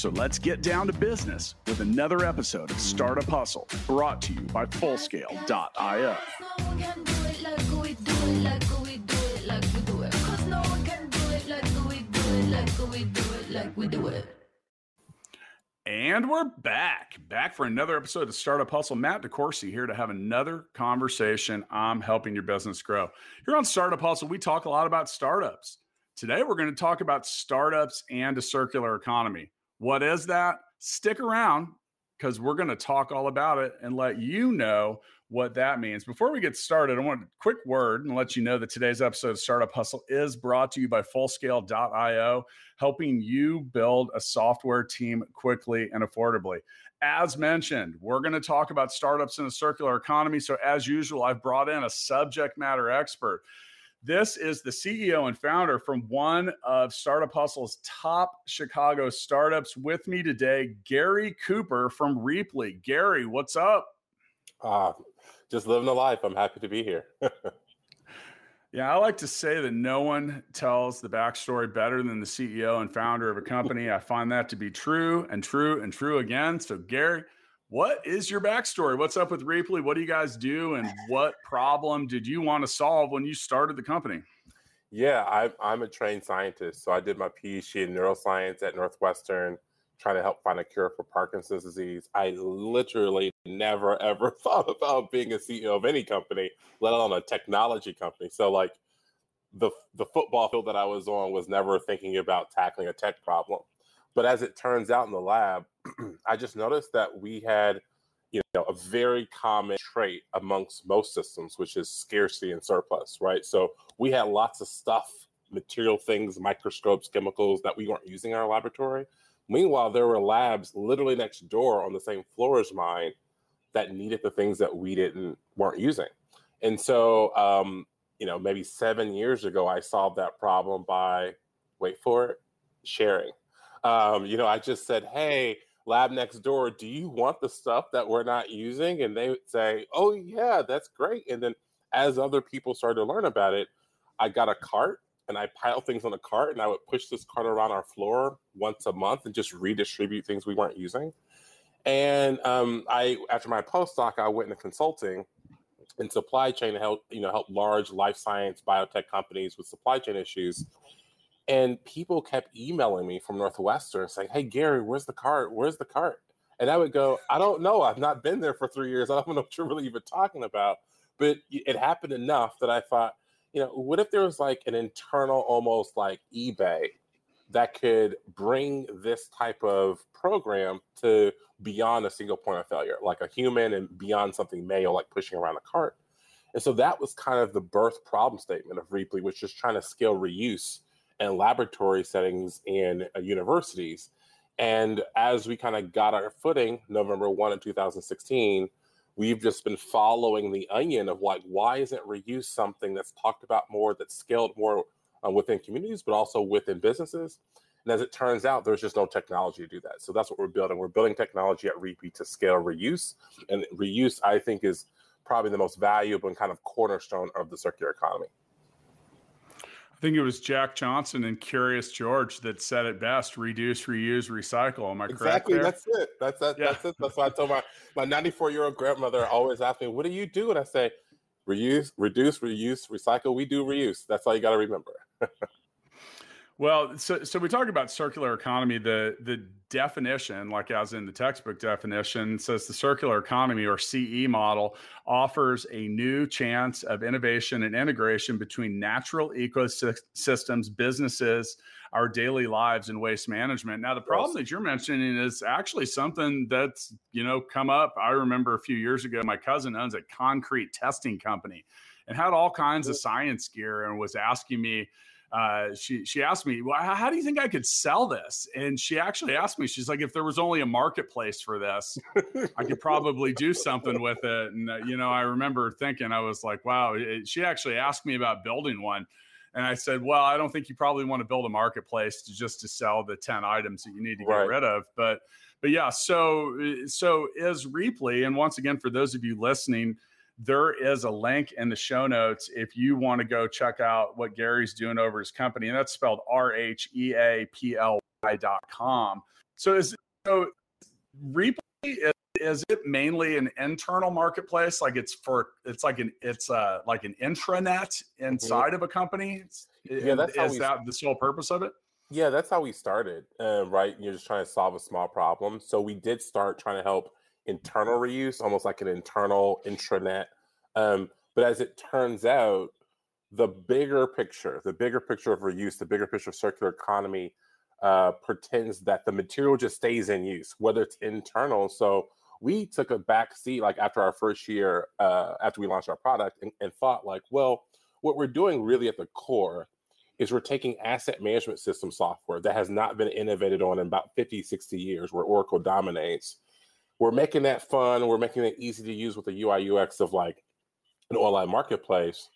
So let's get down to business with another episode of Startup Hustle brought to you by Fullscale.io. And we're back, back for another episode of Startup Hustle. Matt DeCoursey here to have another conversation on helping your business grow. Here on Startup Hustle, we talk a lot about startups. Today, we're going to talk about startups and a circular economy. What is that? Stick around because we're going to talk all about it and let you know what that means. Before we get started, I want a quick word and let you know that today's episode of Startup Hustle is brought to you by Fullscale.io, helping you build a software team quickly and affordably. As mentioned, we're going to talk about startups in a circular economy. So, as usual, I've brought in a subject matter expert. This is the CEO and founder from one of Startup Hustle's top Chicago startups. With me today, Gary Cooper from Rheaply. Gary, what's up? Uh, just living the life. I'm happy to be here. yeah, I like to say that no one tells the backstory better than the CEO and founder of a company. I find that to be true and true and true again. So, Gary, what is your backstory? What's up with Rheaply? What do you guys do? And what problem did you want to solve when you started the company? Yeah, I, I'm a trained scientist. So I did my PhD in neuroscience at Northwestern trying to help find a cure for Parkinson's disease. I literally never ever thought about being a CEO of any company, let alone a technology company. So like the the football field that I was on was never thinking about tackling a tech problem. But as it turns out in the lab, I just noticed that we had you know a very common trait amongst most systems which is scarcity and surplus right so we had lots of stuff material things microscopes chemicals that we weren't using in our laboratory Meanwhile, there were labs literally next door on the same floor as mine that needed the things that we didn't weren't using. And so, um, you know, maybe seven years ago, I solved that problem by wait for it, sharing. Um, you know, I just said, "Hey, lab next door, do you want the stuff that we're not using?" And they would say, "Oh yeah, that's great." And then as other people started to learn about it, I got a cart and I piled things on a cart and I would push this cart around our floor once a month and just redistribute things we weren't using. And um, I, after my postdoc, I went into consulting in supply chain to help, you know, help large life science biotech companies with supply chain issues. And people kept emailing me from Northwestern saying, "Hey Gary, where's the cart? Where's the cart?" And I would go, "I don't know. I've not been there for three years. I don't know what you're really even talking about." But it happened enough that I thought, you know, what if there was like an internal, almost like eBay that could bring this type of program to beyond a single point of failure, like a human and beyond something manual, like pushing around a cart. And so that was kind of the birth problem statement of Rheaply, which is trying to scale reuse and laboratory settings in uh, universities. And as we kind of got our footing, November 1 in 2016, we've just been following the onion of like why isn't reuse something that's talked about more that's scaled more uh, within communities but also within businesses? And as it turns out there's just no technology to do that. So that's what we're building. We're building technology at Rheaply to scale reuse. And reuse i think is probably the most valuable and kind of cornerstone of the circular economy I think it was Jack Johnson and Curious George that said it best: reduce, reuse, recycle. Am I exactly, correct? Exactly. That's it. That's that, yeah. that's it. That's why I told my my 94 year old grandmother always asked me, "What do you do?" And I say, "Reuse, reduce, reuse, recycle. We do reuse. That's all you got to remember." Well, so so we talk about circular economy. The the definition, like as in the textbook definition, says the circular economy or CE model offers a new chance of innovation and integration between natural ecosystems, businesses, our daily lives, and waste management. Now, the problem that you're mentioning is actually something that's you know come up. I remember a few years ago, my cousin owns a concrete testing company and had all kinds of science gear and was asking me uh, she she asked me, well, how do you think I could sell this? And she actually asked me, she's like, if there was only a marketplace for this, I could probably do something with it. And uh, you know, I remember thinking, I was like, wow. It, she actually asked me about building one. And I said, well, I don't think you probably want to build a marketplace to just to sell the 10 items that you need to get right. rid of. But but yeah, so so is Rheaply. And once again, for those of you listening, there is a link in the show notes if you want to go check out what Gary's doing over his company. And that's spelled R H E A P L Y dot com. So is so Rheaply is is it mainly an internal marketplace like it's for it's like an it's uh like an intranet inside mm-hmm. of a company yeah that's is that the sole purpose of it yeah that's how we started uh, right you're just trying to solve a small problem so we did start trying to help internal reuse almost like an internal intranet. Um, but as it turns out the bigger picture the bigger picture of reuse the bigger picture of circular economy uh, pretends that the material just stays in use whether it's internal. So we took a back seat like after our first year uh, after we launched our product and, and thought like well what we're doing really at the core is we're taking asset management system software that has not been innovated on in about 50 60 years where oracle dominates we're making that fun we're making it easy to use with the ui ux of like an online marketplace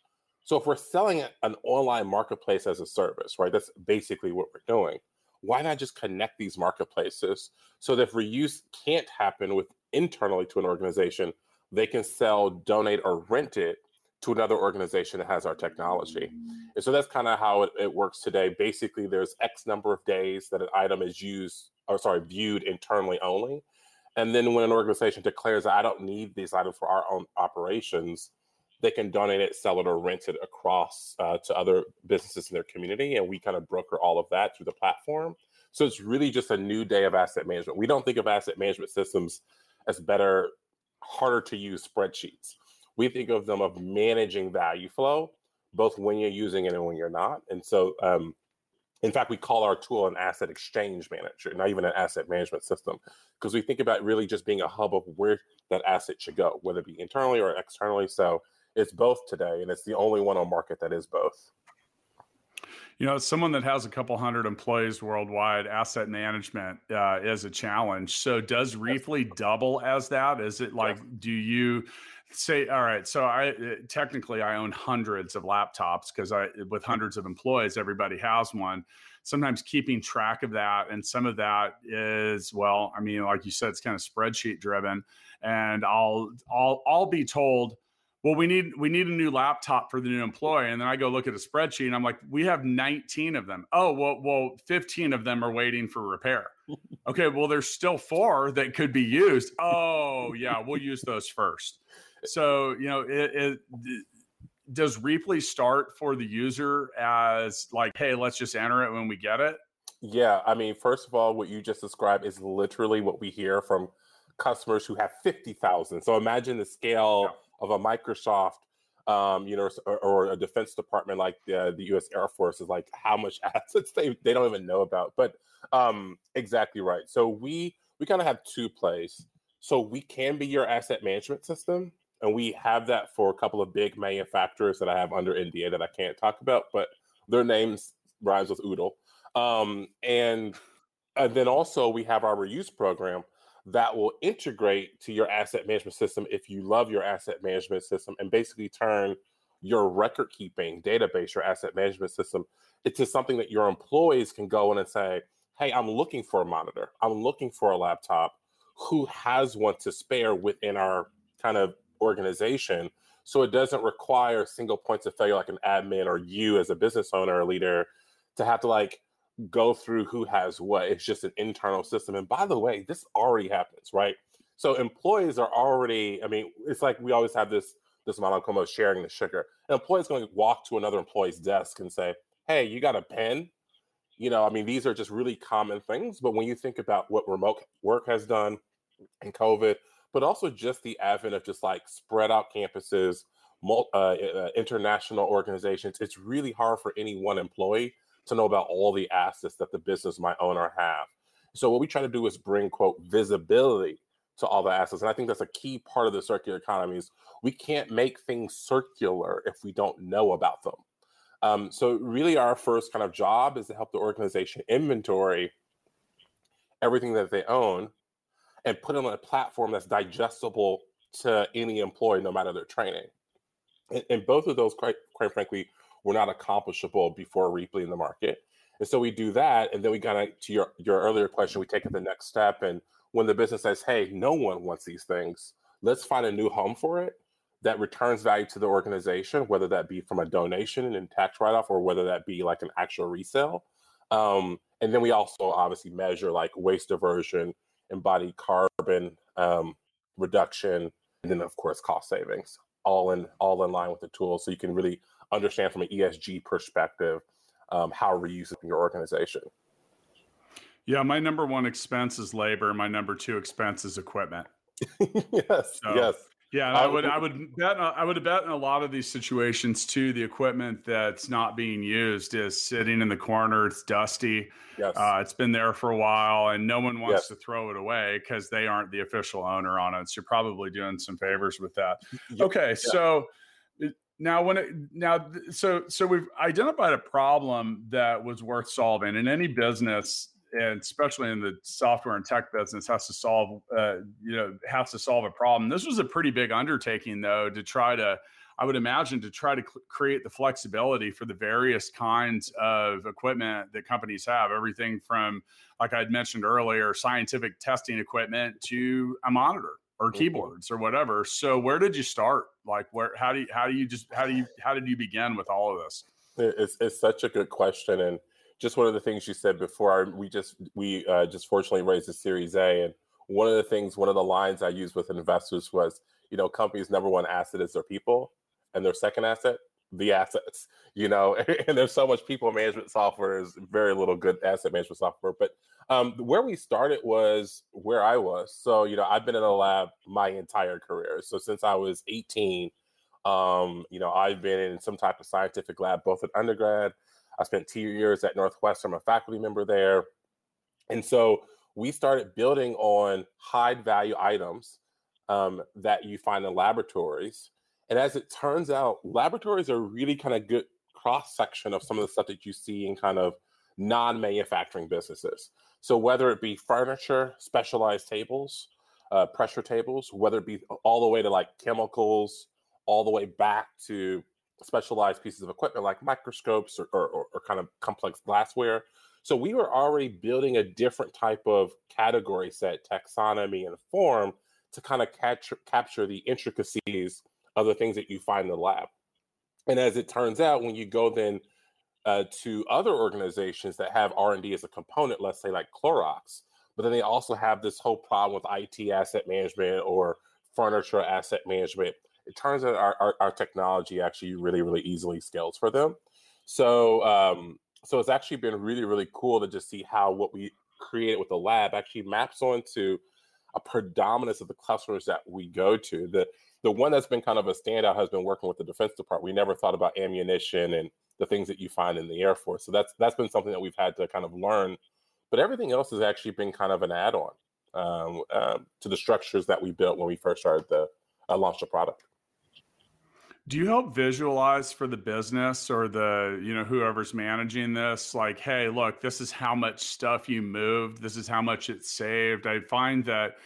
so if we're selling an online marketplace as a service right that's basically what we're doing why not just connect these marketplaces so that if reuse can't happen with internally to an organization, they can sell, donate, or rent it to another organization that has our technology. And so that's kind of how it, it, works today. Basically, there's X number of days that an item is used, or sorry, viewed internally only. And then when an organization declares that I don't need these items for our own operations, they can donate it, sell it, or rent it across uh, to other businesses in their community. And we kind of broker all of that through the platform. So it's really just a new day of asset management. We don't think of asset management systems as better, harder to use spreadsheets. We think of them of managing value flow, both when you're using it and when you're not. And so, um, in fact, we call our tool an asset exchange manager, not even an asset management system, because we think about really just being a hub of where that asset should go, whether it be internally or externally. So it's both today, and it's the only one on market that is both you know, someone that has a couple hundred employees worldwide, asset management uh, is a challenge. So, does Rheaply double as that? Is it like, do you say, all right, so I uh, technically I own hundreds of laptops because I, with hundreds of employees, everybody has one. Sometimes keeping track of that, and some of that is, well, I mean, like you said, it's kind of spreadsheet driven, and I'll, I'll, I'll be told well we need we need a new laptop for the new employee and then i go look at a spreadsheet and i'm like we have 19 of them. Oh well well 15 of them are waiting for repair. Okay well there's still four that could be used. Oh yeah we'll use those first so you know it, it does Rheaply start for the user as like hey let's just enter it when we get it yeah i mean first of all what you just described is literally what we hear from customers who have 50,000 so imagine the scale yeah of a Microsoft, um, you know, or, or, a defense department like the, the U.S. Air Force is like how much assets they they don't even know about. But um, exactly right. So we we kind of have two plays. So we can be your asset management system, and we have that for a couple of big manufacturers that I have under NDA that I can't talk about, but their names rhymes with Oodle. Um, and and then also we have our reuse program that will integrate to your asset management system if you love your asset management system and basically turn your record keeping database, your asset management system, into something that your employees can go in and say, Hey, I'm looking for a monitor. I'm looking for a laptop. Who has one to spare within our kind of organization? So it doesn't require single points of failure like an admin or you as a business owner or leader to have to like go through who has what. It's just an internal system. And by the way, this already happens, right? So employees are already, I mean, it's like we always have this this model como sharing the sugar. An employee's going to walk to another employee's desk and say, Hey, you got a pen? You know, I mean, these are just really common things. But when you think about what remote work has done and COVID, but also just the advent of just like spread out campuses, uh, uh, international organizations, it's really hard for any one employee to know about all the assets that the business might own or have. So what we try to do is bring quote visibility to all the assets. And I think that's a key part of the circular economy is we can't make things circular if we don't know about them. Um, so really, our first kind of job is to help the organization inventory everything that they own and put it on a platform that's digestible to any employee, no matter their training. And, and both of those, quite, quite frankly, were not accomplishable before Rheaply in the market. And so we do that, and then we of to your your earlier question, we take it the next step. And when the business says, "Hey, no one wants these things," let's find a new home for it that returns value to the organization, whether that be from a donation and tax write off, or whether that be like an actual resale. Um, and then we also obviously measure like waste diversion, embodied carbon um, reduction, and then of course cost savings, all in all in line with the tool, so you can really understand from an ESG perspective um, how reuse in your organization. Yeah, my number one expense is labor. My number two expense is equipment. yes, so, yes. Yeah, I would, I would bet, I would bet in a lot of these situations too. The equipment that's not being used is sitting in the corner. It's dusty. Yes, uh, it's been there for a while, and no one wants yes. to throw it away because they aren't the official owner on it. So you're probably doing some favors with that. Okay, yeah. so now when it now so so we've identified a problem that was worth solving in any business and especially in the software and tech business has to solve uh, you know has to solve a problem this was a pretty big undertaking though to try to i would imagine to try to cl- create the flexibility for the various kinds of equipment that companies have everything from like i'd mentioned earlier scientific testing equipment to a monitor or mm-hmm. keyboards or whatever. So where did you start? Like where how do you how do you just how do you how did you begin with all of this? It's it's such a good question and just one of the things you said before we just we uh, just fortunately raised a series A and one of the things one of the lines I used with investors was you know companies number one asset is their people and their second asset the assets you know and there's so much people management software there's very little good asset management software but um, where we started was where I was. So, you know, I've been in a lab my entire career. So since I was 18, um, you know, I've been in some type of scientific lab, both at undergrad. I spent two years at Northwestern, I'm a faculty member there. And so we started building on high value items um, that you find in laboratories. And as it turns out, laboratories are really kind of good cross section of some of the stuff that you see in kind of non manufacturing businesses. So whether it be furniture, specialized tables, uh, pressure tables, whether it be all the way to like chemicals, all the way back to specialized pieces of equipment like microscopes or, or, or kind of complex glassware. So we were already building a different type of category set, taxonomy, and form to kind of capture capture the intricacies of the things that you find in the lab. And as it turns out, when you go then uh, to other organizations that have R&D as a component, let's say like Clorox, but then they also have this whole problem with IT asset management or furniture asset management. It turns out our, our, our technology actually really, really easily scales for them. So, um, so it's actually been really, really cool to just see how what we created with the lab actually maps onto a predominance of the customers that we go to. The the one that's been kind of a standout has been working with the Defense Department. We never thought about ammunition and the things that you find in the Air Force. So that's that's been something that we've had to kind of learn. But everything else has actually been kind of an add-on um, um, to the structures that we built when we first started the uh, launch the product. Do you help visualize for the business or the you know whoever's managing this? Like, hey, look, this is how much stuff you moved. This is how much it saved. I find that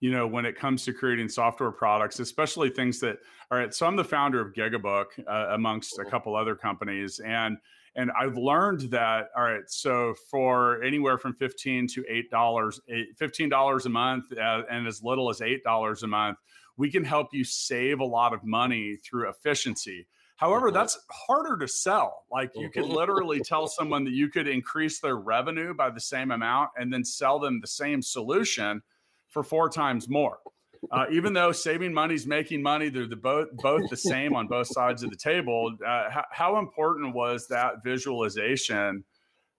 you know, when it comes to creating software products, especially things that, all right, so I'm the founder of Gigabook uh, amongst a couple other companies. And, and I've learned that, all right, so for anywhere from 15 to $8, $15 a month uh, and as little as $8 a month, we can help you save a lot of money through efficiency. However, mm-hmm. that's harder to sell. Like you could literally tell someone that you could increase their revenue by the same amount and then sell them the same solution for four times more. Uh, even though saving money is making money, they're the both both the same on both sides of the table. Uh, how, how, important was that visualization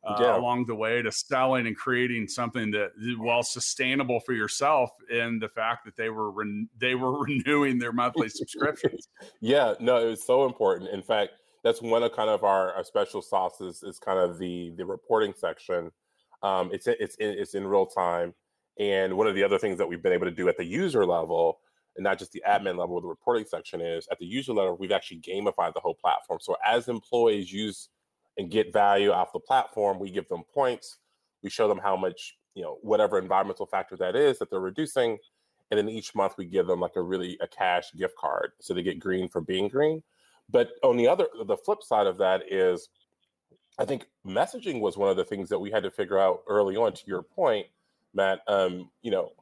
uh, yeah. along the way to selling and creating something that while sustainable for yourself and the fact that they were re- they were renewing their monthly subscriptions? yeah, no, it was so important. In fact, that's one of kind of our, our special sauces is kind of the the reporting section. Um, it's it's it's in real time and one of the other things that we've been able to do at the user level and not just the admin level the reporting section is. At the user level, we've actually gamified the whole platform. So as employees use and get value off the platform, we give them points. We show them how much, you know, whatever environmental factor that is that they're reducing. And then each month we give them like a really a cash gift card. So they get green for being green. But on the other, the flip side of that is I think messaging was one of the things that we had to figure out early on. To your point, Matt, um, you know,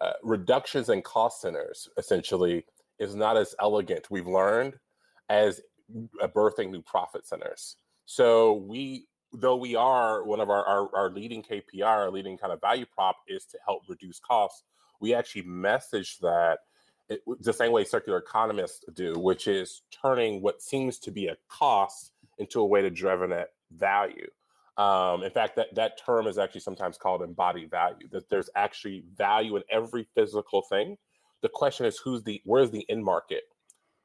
uh, reductions in cost centers essentially is not as elegant. We've learned as birthing new profit centers. So we, though we are one of our, our, our leading KPI, our leading kind of value prop is to help reduce costs. We actually message that it, the same way circular economists do, which is turning what seems to be a cost into a way to drive net value. Um, in fact, that, that term is actually sometimes called embodied value. That there's actually value in every physical thing. The question is, who's the where's the end market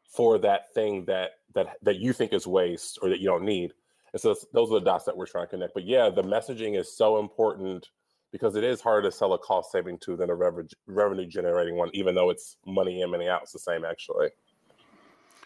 for that thing that that that you think is waste or that you don't need? And so those are the dots that we're trying to connect. But yeah, the messaging is so important because it is harder to sell a cost saving tool than a revenue generating one, even though it's money in, money out. It's the same actually.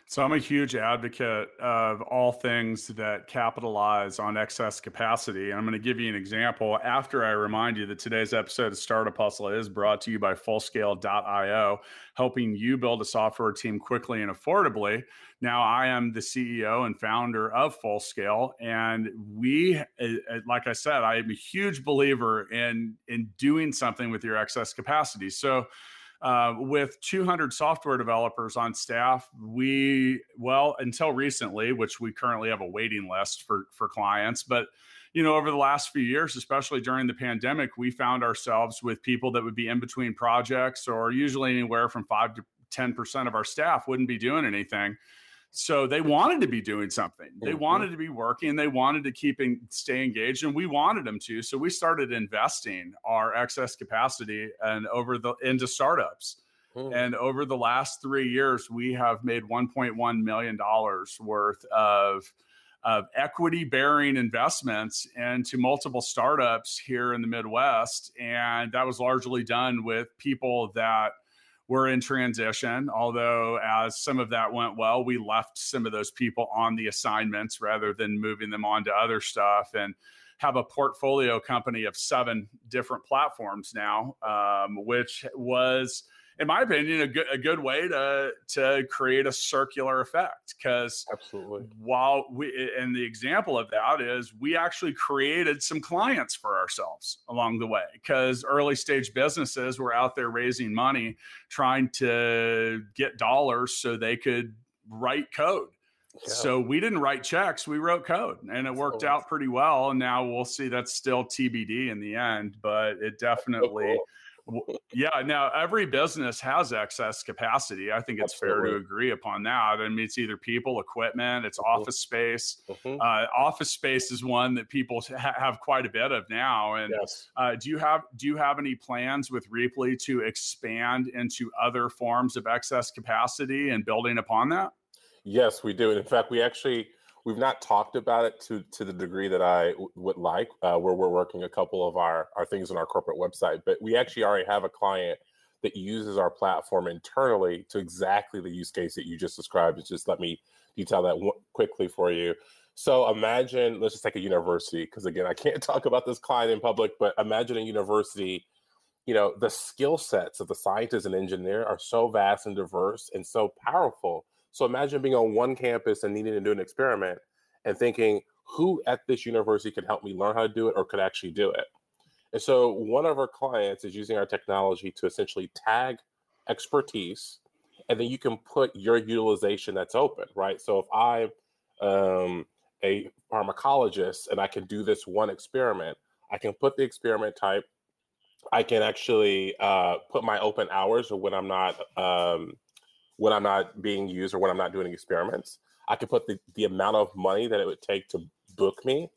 So I'm a huge advocate of all things that capitalize on excess capacity. And I'm going to give you an example after I remind you that today's episode of Startup Hustle is brought to you by Fullscale.io, helping you build a software team quickly and affordably. Now, I am the CEO and founder of Fullscale, and we, eh, eh, like I said, I am a huge believer in in doing something with your excess capacity. So uh, with 200 software developers on staff, we well until recently, which we currently have a waiting list for for clients, but you know over the last few years, especially during the pandemic, we found ourselves with people that would be in between projects, or usually anywhere from five to 10 percent of our staff wouldn't be doing anything. So they wanted to be doing something. They mm-hmm. wanted to be working. They wanted to keep and stay engaged, and we wanted them to. So we started investing our excess capacity and over the into startups. Mm. And over the last three years, we have made 1.1 million dollars worth of of equity bearing investments into multiple startups here in the Midwest, and that was largely done with people that we're in transition. Although, as some of that went well, we left some of those people on the assignments rather than moving them on to other stuff and have a portfolio company of seven different platforms now, um, which was in my opinion, a good a good way to to create a circular effect. Because absolutely, while we and the example of that is we actually created some clients for ourselves along the way. Because early stage businesses were out there raising money, trying to get dollars so they could write code. Yeah. So we didn't write checks, we wrote code and it worked out pretty well. And now we'll see that's still TBD in the end, but it definitely so cool yeah now every business has excess capacity i think it's Absolutely. fair to agree upon that i mean it's either people equipment it's mm-hmm. office space mm-hmm. uh, office space is one that people ha- have quite a bit of now and yes. uh, do you have do you have any plans with Rheaply to expand into other forms of excess capacity and building upon that yes we do and in fact we actually we've not talked about it to to the degree that I w- would like, uh, where we're working a couple of our our things on our corporate website. But we actually already have a client that uses our platform internally to exactly the use case that you just described. Just let me detail that w- quickly for you. So imagine, let's just take a university, because again, I can't talk about this client in public, but imagine a university. You know, the skill sets of the scientist and engineer are so vast and diverse and so powerful so imagine being on one campus and needing to do an experiment and thinking, who at this university could help me learn how to do it or could actually do it? And so one of our clients is using our technology to essentially tag expertise, and then you can put your utilization that's open, right? So if I'm um, a pharmacologist and I can do this one experiment, I can put the experiment type. I can actually uh, put my open hours or when I'm not um, when I'm not being used or when I'm not doing experiments. I can put the, the amount of money that it would take to book me.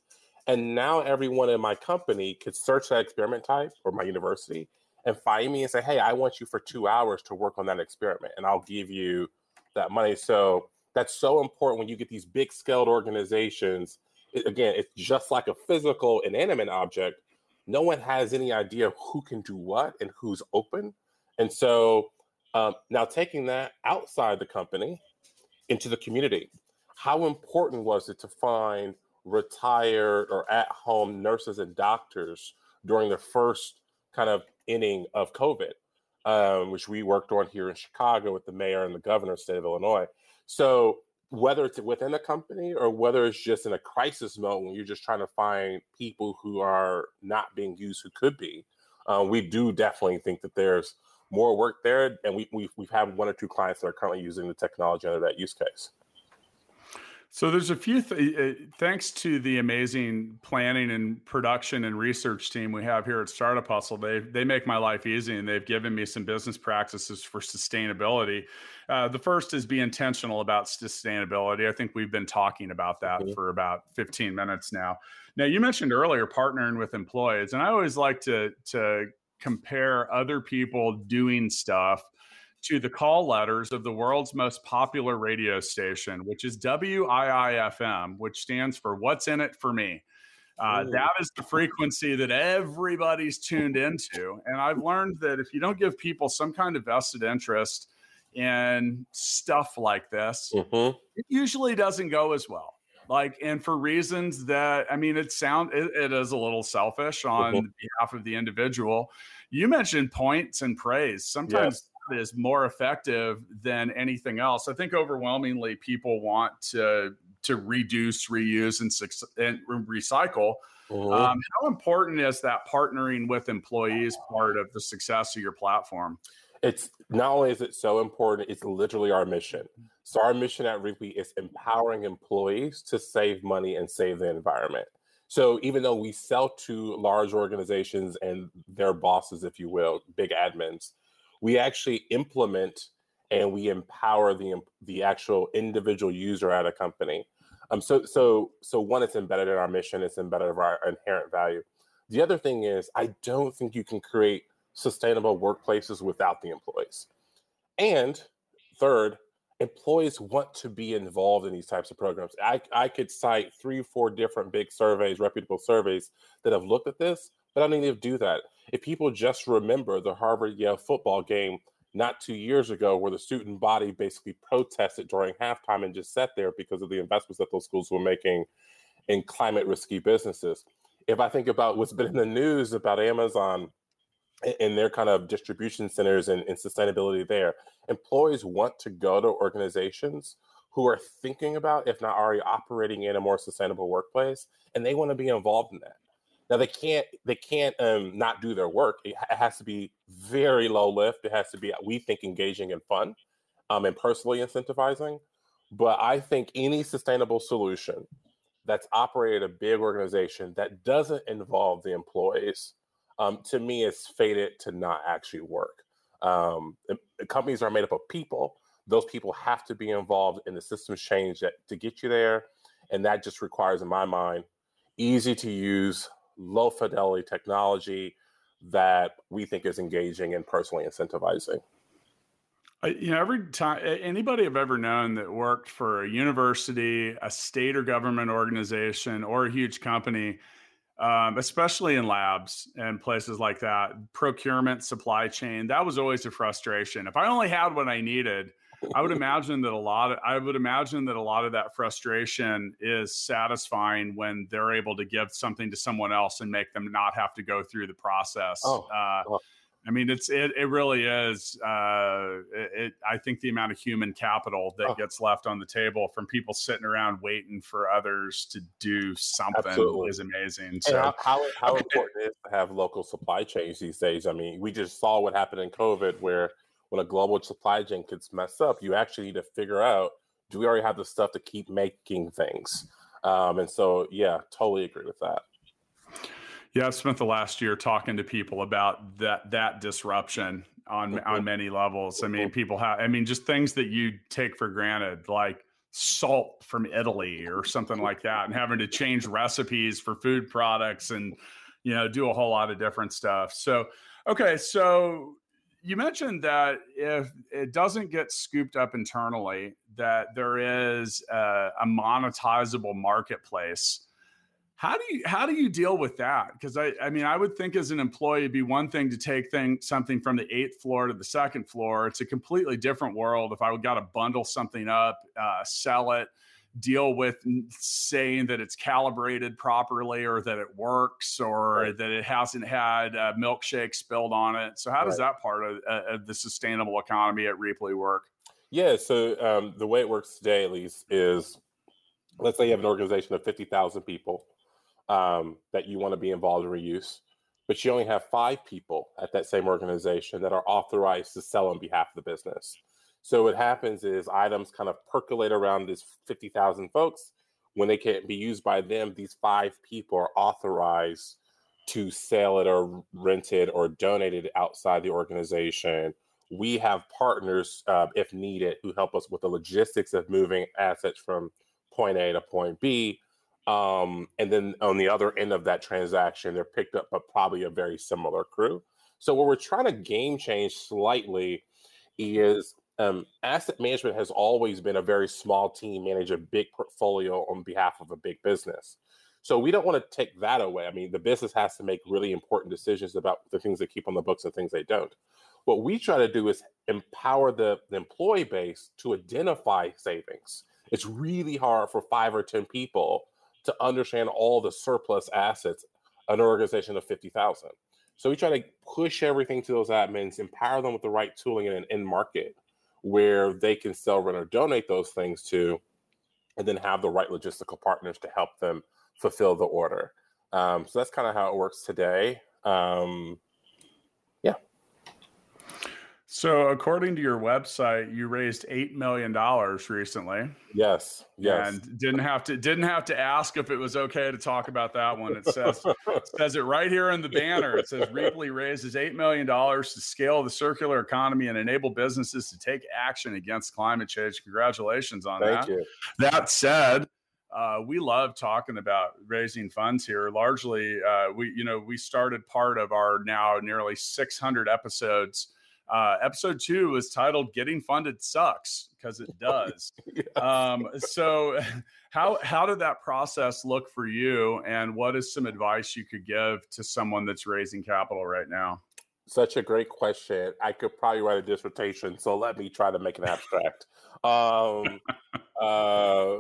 And now everyone in my company could search that experiment type or my university and find me and say, hey, I want you for two hours to work on that experiment and I'll give you that money. So that's so important when you get these big scaled organizations. It, again, it's just like a physical, inanimate object. No one has any idea who can do what and who's open. And so Um, now, taking that outside the company into the community, how important was it to find retired or at home nurses and doctors during the first kind of inning of COVID, um, which we worked on here in Chicago with the mayor and the governor of the state of Illinois? So, whether it's within a company or whether it's just in a crisis mode when you're just trying to find people who are not being used who could be, uh, we do definitely think that there's more work there. And we, we've, we've had one or two clients that are currently using the technology under that use case. So there's a few th- uh, thanks to the amazing planning and production and research team we have here at Startup Hustle. They they make my life easy and they've given me some business practices for sustainability. Uh, the first is be intentional about sustainability. I think we've been talking about that mm-hmm. for about 15 minutes now. Now you mentioned earlier partnering with employees, and I always like to to compare other people doing stuff to the call letters of the world's most popular radio station, which is WIIFM, which stands for What's in It for Me. Uh, that is the frequency that everybody's tuned into. And I've learned that if you don't give people some kind of vested interest in stuff like this, mm-hmm. it usually doesn't go as well. Like, and for reasons that I mean, it sound it, it is a little selfish on mm-hmm. behalf of the individual. You mentioned points and praise. Sometimes yes is more effective than anything else. I think overwhelmingly people want to to reduce, reuse, and, and recycle. Mm-hmm. Um, how important is that partnering with employees part of the success of your platform? It's not only is it so important, it's literally our mission. So our mission at Rigby is empowering employees to save money and save the environment. So even though we sell to large organizations and their bosses, if you will, big admins, we actually implement and we empower the the actual individual user at a company. Um, so so so one, it's embedded in our mission. It's embedded in our inherent value. The other thing is, I don't think you can create sustainable workplaces without the employees. And third, employees want to be involved in these types of programs. I, I could cite three, four different big surveys, reputable surveys that have looked at this, but I don't need to do that. If people just remember the Harvard Yale football game not two years ago, where the student body basically protested during halftime and just sat there because of the investments that those schools were making in climate risky businesses. If I think about what's been in the news about Amazon and their kind of distribution centers and, and sustainability there, employees want to go to organizations who are thinking about, if not already operating in a more sustainable workplace, and they want to be involved in that. Now they can't they can't um, not do their work. It has to be very low lift. It has to be we think engaging and fun, um, and personally incentivizing. But I think any sustainable solution that's operated a big organization that doesn't involve the employees, um, to me, is fated to not actually work. Um, companies are made up of people. Those people have to be involved in the systems change that to get you there, and that just requires, in my mind, easy to use low fidelity technology that we think is engaging and personally incentivizing. You know, every time anybody I've ever known that worked for a university, a state or government organization, or a huge company, um, especially in labs and places like that, procurement, supply chain, that was always a frustration. If I only had what I needed, I would imagine that a lot of I would imagine that a lot of that frustration is satisfying when they're able to give something to someone else and make them not have to go through the process. Oh, uh. I mean, it's it it really is. Uh, it, it, I think the amount of human capital that oh. gets left on the table from people sitting around waiting for others to do something Absolutely. is amazing. So, and how how, how important it is to have local supply chains these days? I mean, we just saw what happened in COVID, where when a global supply chain gets messed up, you actually need to figure out do we already have the stuff to keep making things? Um, and so, yeah, totally agree with that. Yeah, I've spent the last year talking to people about that that disruption on mm-hmm. on many levels. I mean, mm-hmm. people have I mean, just things that you take for granted, like salt from Italy or something like that, and having to change recipes for food products and you know do a whole lot of different stuff. So, okay, so you mentioned that if it doesn't get scooped up internally, that there is a, a monetizable marketplace. How do you how do you deal with that? Because I I mean I would think as an employee it'd be one thing to take thing something from the eighth floor to the second floor. It's a completely different world. If I would got to bundle something up, uh, sell it, deal with saying that it's calibrated properly or that it works or right. that it hasn't had a milkshake spilled on it. So how does that part of, uh, of, the sustainable economy at Rheaply work? Yeah, so um, the way it works today, at least, is let's say you have an organization of fifty thousand people um, that you want to be involved in reuse, but you only have five people at that same organization that are authorized to sell on behalf of the business. So what happens is items kind of percolate around these 50,000 folks. When they can't be used by them, these five people are authorized to sell it or rent it or donate it outside the organization. We have partners, uh, if needed, who help us with the logistics of moving assets from point A to point B um, and then on the other end of that transaction, they're picked up by probably a very similar crew. So what we're trying to game change slightly is um, asset management has always been a very small team manage a big portfolio on behalf of a big business. So we don't want to take that away. I mean, the business has to make really important decisions about the things they keep on the books and things they don't. What we try to do is empower the, the employee base to identify savings. It's really hard for five or 10 people to understand all the surplus assets an organization of 50,000. So we try to push everything to those admins, empower them with the right tooling in an end market where they can sell, rent, or donate those things to, and then have the right logistical partners to help them fulfill the order. Um, so that's kind of how it works today. Um, so, according to your website, you raised eight million dollars recently. Yes, yes, and didn't have to didn't have to ask if it was okay to talk about that one. It says it says it right here in the banner. It says Rheaply raises eight million dollars to scale the circular economy and enable businesses to take action against climate change. Congratulations on Thank that. You. That said. Uh, we love talking about raising funds here. Largely, uh, we you know we started part of our now nearly 600 episodes uh, episode two was titled "Getting Funded Sucks" because it does. yes. um, so, how how did that process look for you, and what is some advice you could give to someone that's raising capital right now? Such a great question. I could probably write a dissertation, so let me try to make an abstract. um, uh,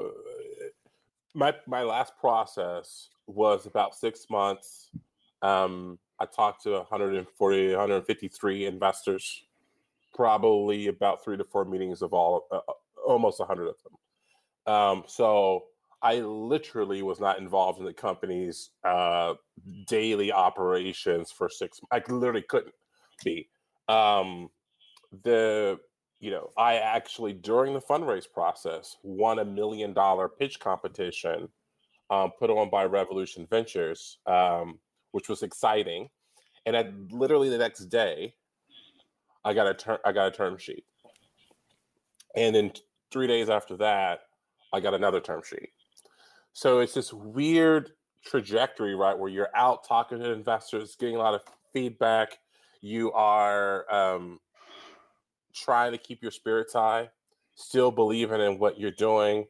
my my last process was about six months. Um, I talked to 140, 153 investors, probably about three to four meetings of all, uh, uh almost 100 of them. Um, so I literally was not involved in the company's uh, daily operations for six. I literally couldn't be. Um, the you know I actually during the fundraise process won a million dollar pitch competition um, put on by Revolution Ventures. Um, which was exciting. And at literally the next day, I got a term I got a term sheet. And then three days after that, I got another term sheet. So it's this weird trajectory, right, where you're out talking to investors, getting a lot of feedback. You are um, trying to keep your spirits high, still believing in what you're doing,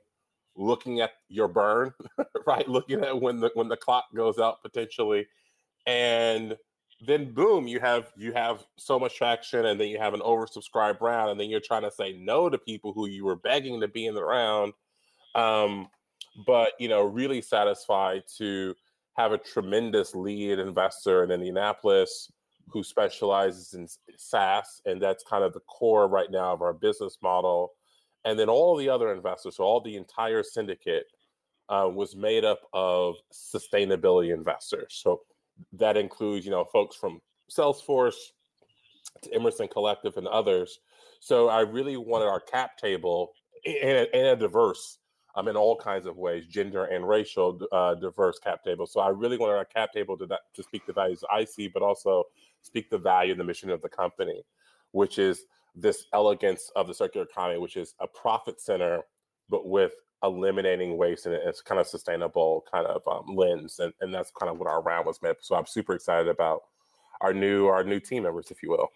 looking at your burn, right? Looking at when the when the clock goes out potentially, and then boom you have you have so much traction and then you have an oversubscribed round and then you're trying to say no to people who you were begging to be in the round um, but you know really satisfied to have a tremendous lead investor in indianapolis who specializes in saas and that's kind of the core right now of our business model and then all the other investors so all the entire syndicate uh, was made up of sustainability investors so that includes you know folks from Salesforce to Emerson Collective and others. So I really wanted our cap table and, and a diverse, um, in all kinds of ways, gender and racial uh, diverse cap table. So I really wanted our cap table to to speak the values I see, but also speak the value and the mission of the company, which is this elegance of the circular economy, which is a profit center, but with eliminating waste and it's kind of sustainable kind of um, lens and, and that's kind of what our round was made so i'm super excited about our new our new team members if you will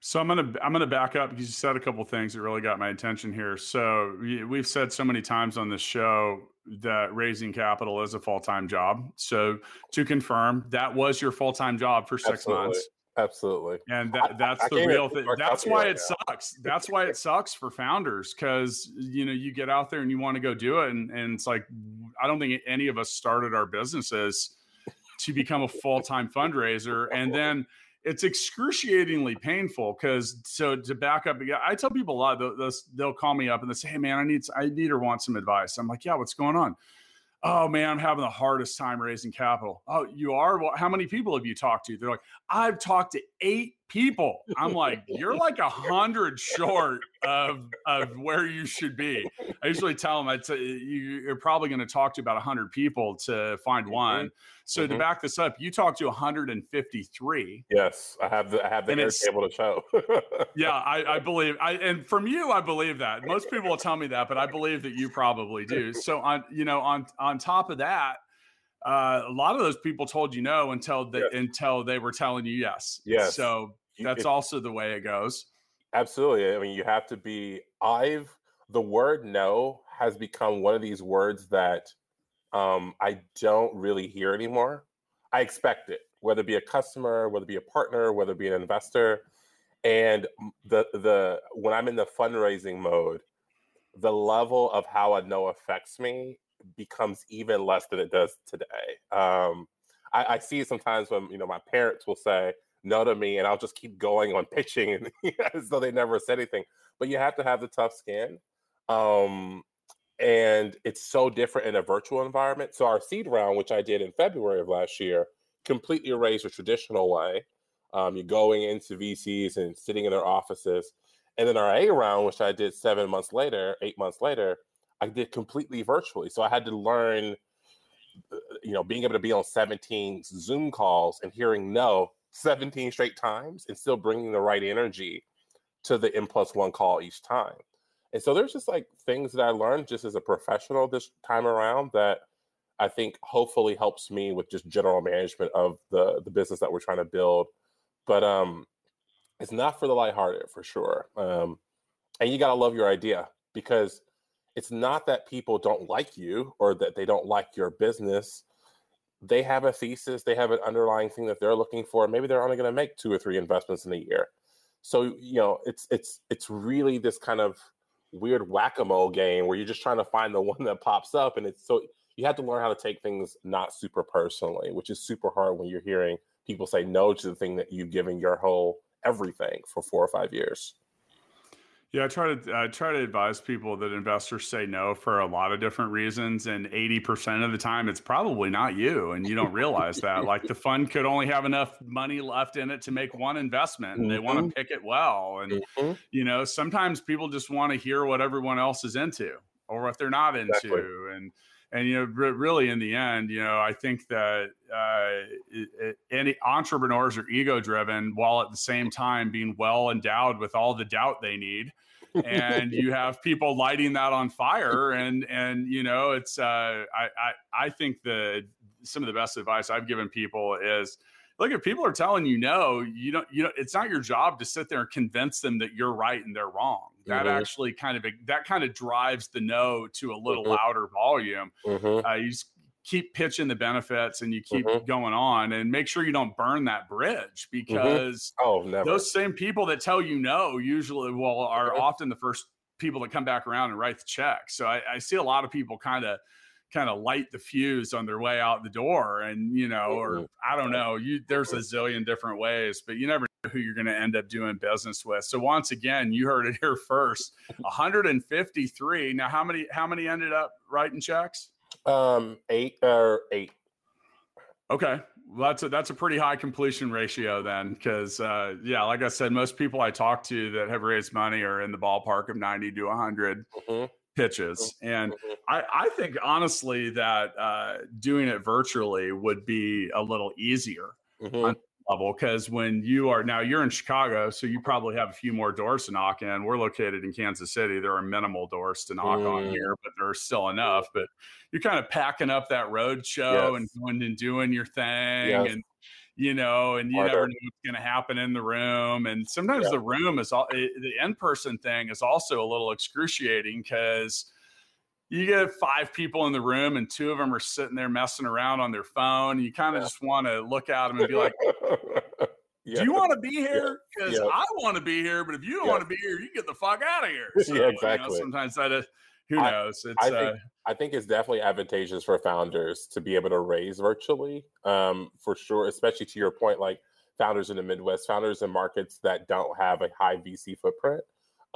So I'm gonna I'm gonna back up because you said a couple things that really got my attention here. So we've said so many times on this show that raising capital is a full time job. So to confirm, that was your full time job for six Absolutely. months. Absolutely. And that, that's I, I the real thing. That's why right it now. sucks. That's why it sucks for founders because you know you get out there and you want to go do it, and, and it's like I don't think any of us started our businesses to become a full time fundraiser, and then it's excruciatingly painful because so to back up i tell people a lot they'll, they'll call me up and they say hey man i need i need or want some advice i'm like yeah what's going on oh man i'm having the hardest time raising capital. Oh you are? Well, how many people have you talked to? They're like i've talked to eight people i'm like you're like a hundred short of of where you should be i usually tell them i'd say you're probably going to talk to about a 100 people to find one so Mhm. to back this up, you talked to 153. Yes, I have the I have the Airtable to show. Yeah, I, I believe I and from you, I believe that. Most people will tell me that, but I believe that you probably do. So on you know, on on top of that, uh, a lot of those people told you no until they Yes. until they were telling you yes. Yes. So that's it- also the way it goes. Absolutely. I mean, you have to be. I've the word no has become one of these words that um, I don't really hear anymore. I expect it, whether it be a customer, whether it be a partner, whether it be an investor, and the the when I'm in the fundraising mode, the level of how a no affects me becomes even less than it does today. Um, I, I see sometimes when you know my parents will say no to me, and I'll just keep going on pitching, as though they never said anything. But you have to have the tough skin, um, and it's so different in a virtual environment. So our seed round, which I did in February of last year, completely erased the traditional way. Um, you're going into VCs and sitting in their offices, and then our A round, which I did seven months later, eight months later, I did completely virtually. So I had to learn, uh, you know, being able to be on 17 Zoom calls and hearing no 17 straight times and still bringing the right energy to the M plus one call each time. And so there's just like things that I learned just as a professional this time around that I think hopefully helps me with just general management of the the business that we're trying to build. But um it's not for the lighthearted for sure. Um and you got to love your idea because it's not that people don't like you or that they don't like your business. They have a thesis, they have an underlying thing that they're looking for. Maybe they're only going to make two or three investments in a year. So, you know, it's it's it's really this kind of weird whack-a-mole game where you're just trying to find the one that pops up and it's so you have to learn how to take things not super personally, which is super hard when you're hearing people say no to the thing that you've given your whole everything for 4 or 5 years. Yeah, I try to I try to advise people that investors say no for a lot of different reasons, and eighty percent of the time, it's probably not you, and you don't realize that. Like the fund could only have enough money left in it to make one investment, and they want to pick it well. And Mhm. you know, sometimes people just want to hear what everyone else is into, or what they're not into, Exactly. and and you know, really in the end, you know, I think that uh, any entrepreneurs are ego driven, while at the same time being well endowed with all the doubt they need. And you have people lighting that on fire and and you know it's uh i i, I think the some of the best advice i've given people is look if people are telling you no you don't you know it's not your job to sit there and convince them that you're right and they're wrong that Mhm. actually kind of that kind of drives the no to a little Mhm. louder volume Mhm. uh, you just keep pitching the benefits and you keep Mhm. going on and make sure you don't burn that bridge because Oh, never. those same people that tell you no usually well are Mhm. often the first people that come back around and write the check so i, I see a lot of people kind of kind of light the fuse on their way out the door and you know or Mhm. i don't know you there's a zillion different ways but you never know who you're going to end up doing business with so once again you heard it here first 153 now how many how many ended up writing checks um 8 or 8. Okay, well, that's a that's a pretty high completion ratio then, because uh, yeah, like I said, most people I talk to that have raised money are in the ballpark of ninety to hundred Mhm. Pitches, and Mhm. I, I think honestly that uh, doing it virtually would be a little easier Mhm. level because when you are now you're in Chicago, so you probably have a few more doors to knock in. We're located in Kansas City. There are minimal doors to knock on Mm. here, but there are still enough. But you're kind of packing up that road show and going and doing your thing. Yes. And you know, and you never know what's going to happen in the room. And sometimes yeah. the room is all eh, the in person thing is also a little excruciating because you get five people in the room and two of them are sitting there messing around on their phone. You kind of yeah. just want to look at them and be like, yeah. Do you want to be here? Because. I want to be here, but if you don't want to be here, you get the fuck out of here. So, yeah, exactly. You know, sometimes that is, who knows? It's, I, think, uh, I think it's definitely advantageous for founders to be able to raise virtually, um, for sure. Especially to your point, like founders in the Midwest, founders in markets that don't have a high VC footprint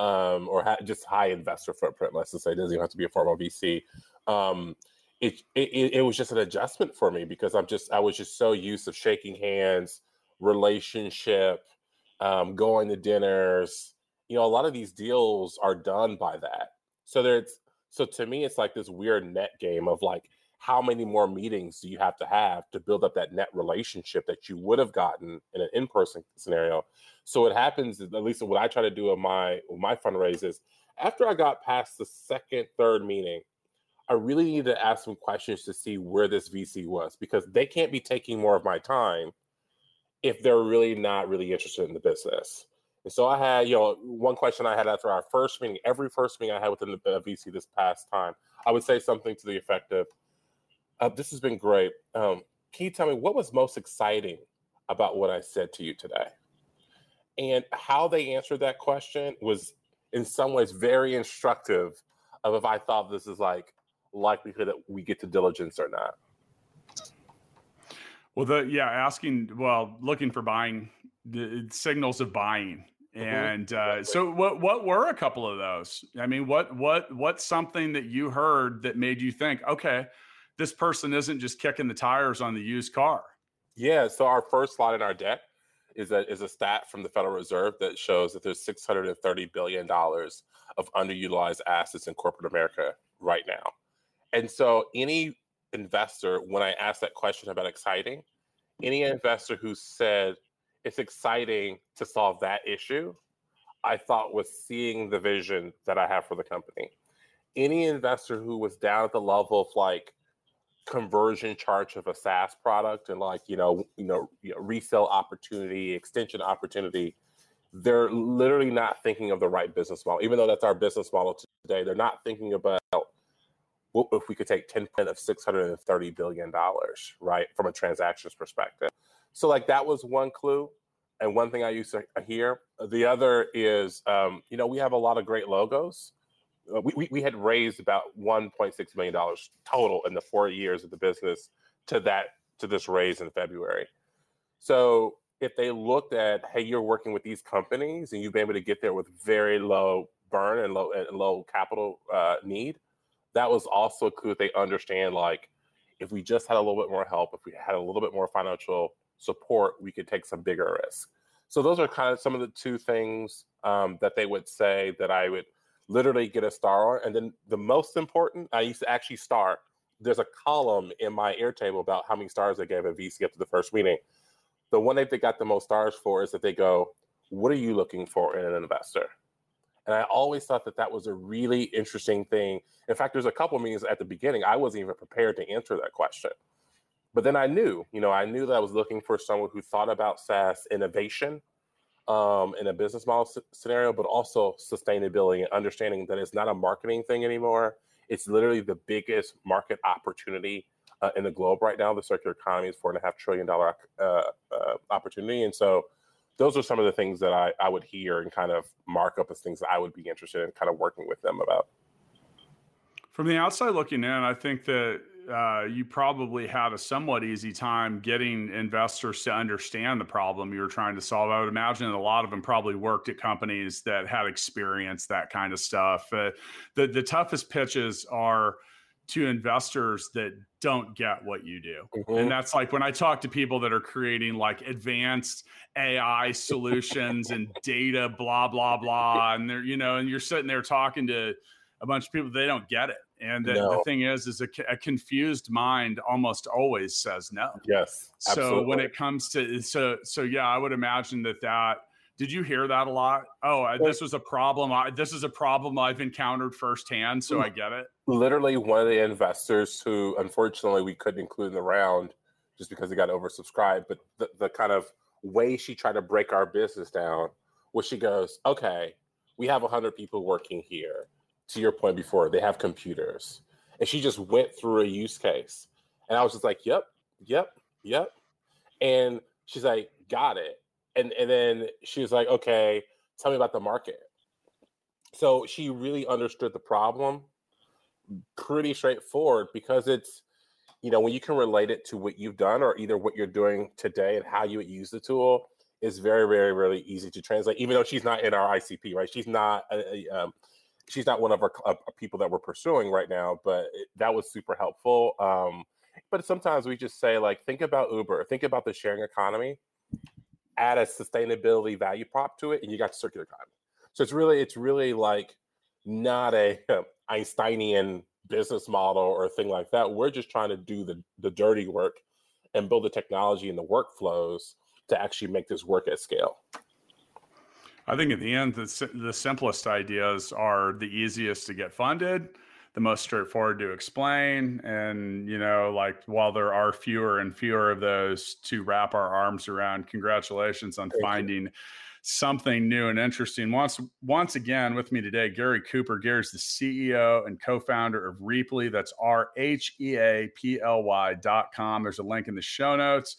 um, or ha- just high investor footprint. Let's just say it doesn't even have to be a formal VC. Um, it, it it was just an adjustment for me because I'm just I was just so used to shaking hands, relationship, um, going to dinners. You know, a lot of these deals are done by that. So there's so to me, it's like this weird net game of like how many more meetings do you have to have to build up that net relationship that you would have gotten in an in-person scenario? So what happens at least what i try to do in my my fundraisers after i got past the second third meeting i really need to ask some questions to see where this vc was because they can't be taking more of my time if they're really not really interested in the business and so I had, you know, one question I had after our first meeting, every first meeting I had within the VC this past time, I would say something to the effect of, uh, this has been great. Um, can you tell me what was most exciting about what I said to you today? And how they answered that question was in some ways very instructive of if I thought this is like likelihood that we get to diligence or not. Well, the yeah, asking well, looking for buying the signals of buying mm-hmm. and uh, so what what were a couple of those i mean what what what's something that you heard that made you think okay this person isn't just kicking the tires on the used car. Yeah. So our first slide in our deck is a is a stat from the Federal Reserve that shows that there's 630 billion dollars of underutilized assets in corporate America right now. And so any investor, when I ask that question about exciting, any investor who said it's exciting to solve that issue, I thought was seeing the vision that I have for the company. Any investor who was down at the level of like, conversion charge of a SaaS product and like you know you know, you know resale opportunity, extension opportunity, they're literally not thinking of the right business model. Even though that's our business model today, they're not thinking about what if we could take 10 of 630 billion dollars, right, from a transactions perspective. So like that was one clue. And one thing I used to hear. The other is, um, you know, we have a lot of great logos uh, we, we had raised about 1.6 million dollars total in the four years of the business to that to this raise in February. So if they looked at, hey, you're working with these companies and you've been able to get there with very low burn and low and low capital uh, need, that was also a cool. They understand like if we just had a little bit more help, if we had a little bit more financial support, we could take some bigger risk. So those are kind of some of the two things um, that they would say that I would literally get a star on. And then the most important, I used to actually star. There's a column in my Airtable about how many stars they gave a VC after the first meeting. The one that they got the most stars for is that they go, "What are you looking for in an investor?" And I always thought that that was a really interesting thing. In fact, there's a couple meetings at the beginning I wasn't even prepared to answer that question. But then I knew, you know, I knew that I was looking for someone who thought about SaaS innovation um, in a business model s- scenario, but also sustainability and understanding that it's not a marketing thing anymore. It's literally the biggest market opportunity uh, in the globe right now. The circular economy is four and a half trillion dollar uh, uh, opportunity, and so those are some of the things that I, I would hear and kind of mark up as things that I would be interested in kind of working with them about. From the outside looking in, I think that uh, you probably had a somewhat easy time getting investors to understand the problem you were trying to solve. I would imagine that a lot of them probably worked at companies that had experienced that kind of stuff. Uh, the the toughest pitches are to investors that don't get what you do. Mm-hmm. And that's like when I talk to people that are creating like advanced AI solutions and data, blah, blah, blah. And they're, you know, and you're sitting there talking to a bunch of people, they don't get it. And the, no. the thing is, is a, a, confused mind almost always says no. Yes. Absolutely. So when it comes to so so yeah, I would imagine that that. Did you hear that a lot? Oh, this was a problem. I, this is a problem I've encountered firsthand, so I mm. get it. Literally, one of the investors who, unfortunately, we couldn't include in the round, just because it got oversubscribed. But the, the kind of way she tried to break our business down was she goes, okay, we have 100 people working here. To your point before, they have computers. And she just went through a use case. And I was just like, yep, yep, yep. And she's like, got it. And, and then she was like, okay, tell me about the market. So she really understood the problem pretty straightforward because it's you know when you can relate it to what you've done or either what you're doing today and how you would use the tool is very very really easy to translate even though she's not in our icp right she's not a, a, um, she's not one of our uh, people that we're pursuing right now but it, that was super helpful um, but sometimes we just say like think about uber think about the sharing economy add a sustainability value prop to it and you got circular economy so it's really it's really like not a Einsteinian business model or thing like that. We're just trying to do the, the dirty work and build the technology and the workflows to actually make this work at scale. I think at the end, the, the simplest ideas are the easiest to get funded, the most straightforward to explain. And, you know, like while there are fewer and fewer of those to wrap our arms around, congratulations on Thank finding. You something new and interesting. Once once again with me today, Gary Cooper. Gary's the CEO and co-founder of Rheaply. That's R H E A P L Y dot com. There's a link in the show notes.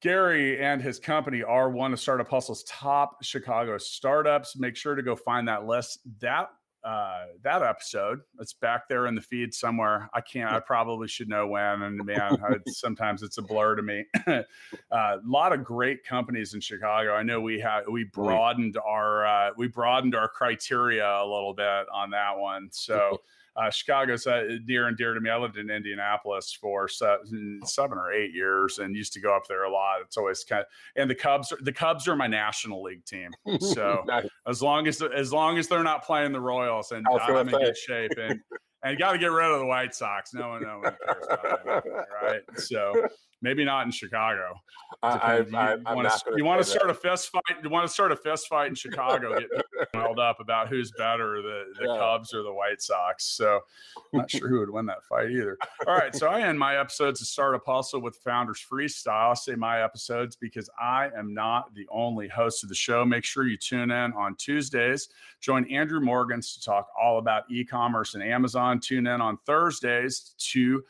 Gary and his company are one of Startup Hustle's top Chicago startups. Make sure to go find that list. That uh, that episode. It's back there in the feed somewhere. I can't. I probably should know when. And man, I, sometimes it's a blur to me. A uh, lot of great companies in Chicago. I know we have we broadened our uh, we broadened our criteria a little bit on that one. So uh, Chicago's uh, dear and dear to me. I lived in Indianapolis for seven, seven or eight years and used to go up there a lot. It's always kind of, and the Cubs, the Cubs are my National League team. So nice. as long as as long as they're not playing the Royals, and I'm in good shape, and and got to get rid of the White Sox. No one, no one cares about that, right? So maybe not in Chicago. I, you, want to, you want to start a fist fight? You want to start a fist fight in Chicago? Get held up about who's better, the, the yeah. Cubs or the White Sox. So I'm not sure who would win that fight either. All right, so I end my episodes of Startup Hustle with Founders Freestyle. I say my episodes because I am not the only host of the show. Make sure you tune in on Tuesdays. Join Andrew Morgans to talk all about e-commerce and Amazon. Tune in on Thursdays to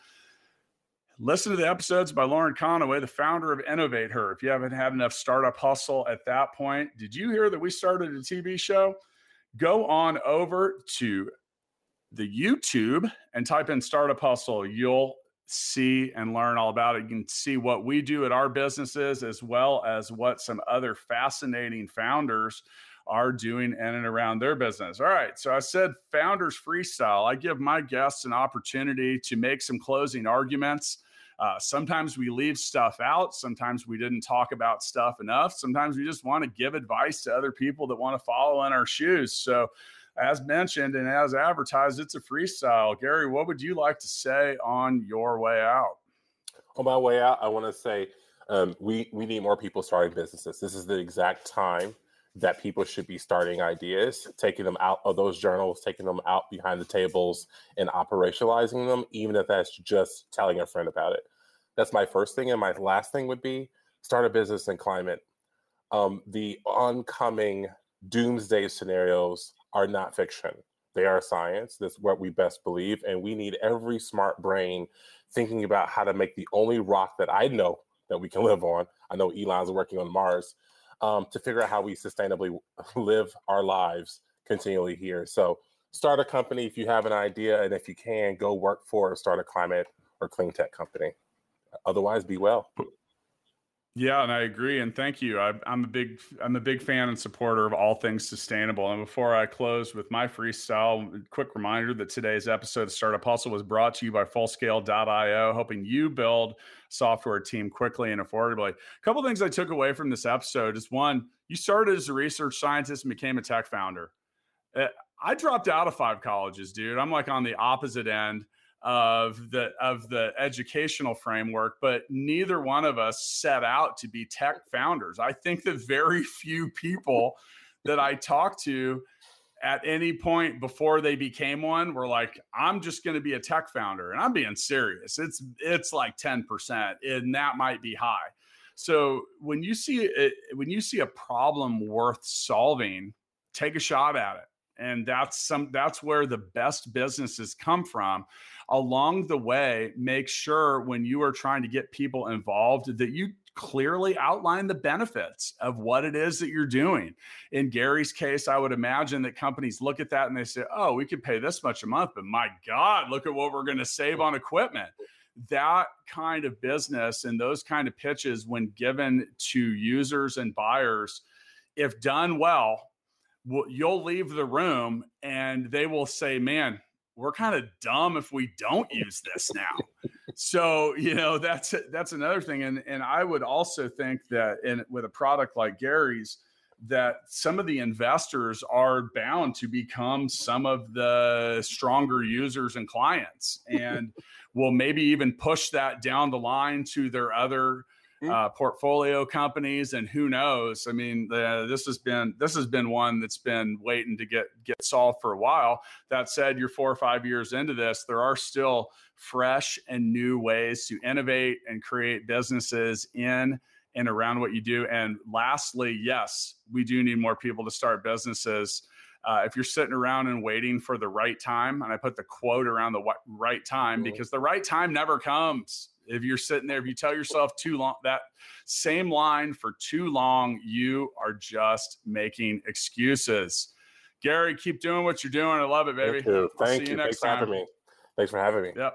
Listen to the episodes by Lauren Conaway, the founder of Innovate Her. If you haven't had enough startup hustle at that point, did you hear that we started a TV show? Go on over to the YouTube and type in Startup Hustle. You'll see and learn all about it. You can see what we do at our businesses as well as what some other fascinating founders are doing in and around their business. All right. So I said founders freestyle. I give my guests an opportunity to make some closing arguments uh, sometimes we leave stuff out. Sometimes we didn't talk about stuff enough. Sometimes we just want to give advice to other people that want to follow in our shoes. So, as mentioned and as advertised, it's a freestyle. Gary, what would you like to say on your way out? On my way out, I want to say um, we we need more people starting businesses. This is the exact time that people should be starting ideas, taking them out of those journals, taking them out behind the tables, and operationalizing them, even if that's just telling a friend about it. That's my first thing. And my last thing would be start a business in climate. Um, the oncoming doomsday scenarios are not fiction. They are science. That's what we best believe. And we need every smart brain thinking about how to make the only rock that I know that we can live on. I know Elon's working on Mars um, to figure out how we sustainably live our lives continually here. So start a company if you have an idea, and if you can, go work for start a climate or clean tech company. Otherwise, be well. Yeah, and I agree, and thank you. I, am a big, I'm a big fan and supporter of all things sustainable. And before I close with my freestyle, quick reminder that today's episode of Startup Hustle was brought to you by Fullscale.io, helping you build software team quickly and affordably. A couple things I took away from this episode is one, you started as a research scientist and became a tech founder. Uh, I dropped out of five colleges, dude. I'm like on the opposite end of the of the educational framework but neither one of us set out to be tech founders i think that very few people that i talk to at any point before they became one were like, I'm just going to be a tech founder. And I'm being serious. It's it's like 10%, and that might be high. So when you see it, when you see a problem worth solving, take a shot at it. And that's some that's where the best businesses come from. Along the way, make sure when you are trying to get people involved that you clearly outline the benefits of what it is that you're doing. In Gary's case, I would imagine that companies look at that and they say, oh, we could pay this much a month, but my God, look at what we're going to save on equipment. That kind of business and those kind of pitches, when given to users and buyers, if done well, you'll leave the room and they will say, man, we're kind of dumb if we don't use this now. so you know that's that's another thing, and and I would also think that in with a product like Gary's, that some of the investors are bound to become some of the stronger users and clients, and will maybe even push that down the line to their other Mm-hmm. uh, portfolio companies, and who knows? I mean, the, this has been this has been one that's been waiting to get get solved for a while. That said, you're four or five years into this. There are still fresh and new ways to innovate and create businesses in and around what you do. And lastly, yes, we do need more people to start businesses. Uh, if you're sitting around and waiting for the right time, and I put the quote around the right time mm-hmm. because the right time never comes. If you're sitting there, if you tell yourself too long that same line for too long, you are just making excuses. Gary, keep doing what you're doing. I love it, baby. Thank you. Thank you. you. Thanks time. for having me. Thanks for having me. Yep.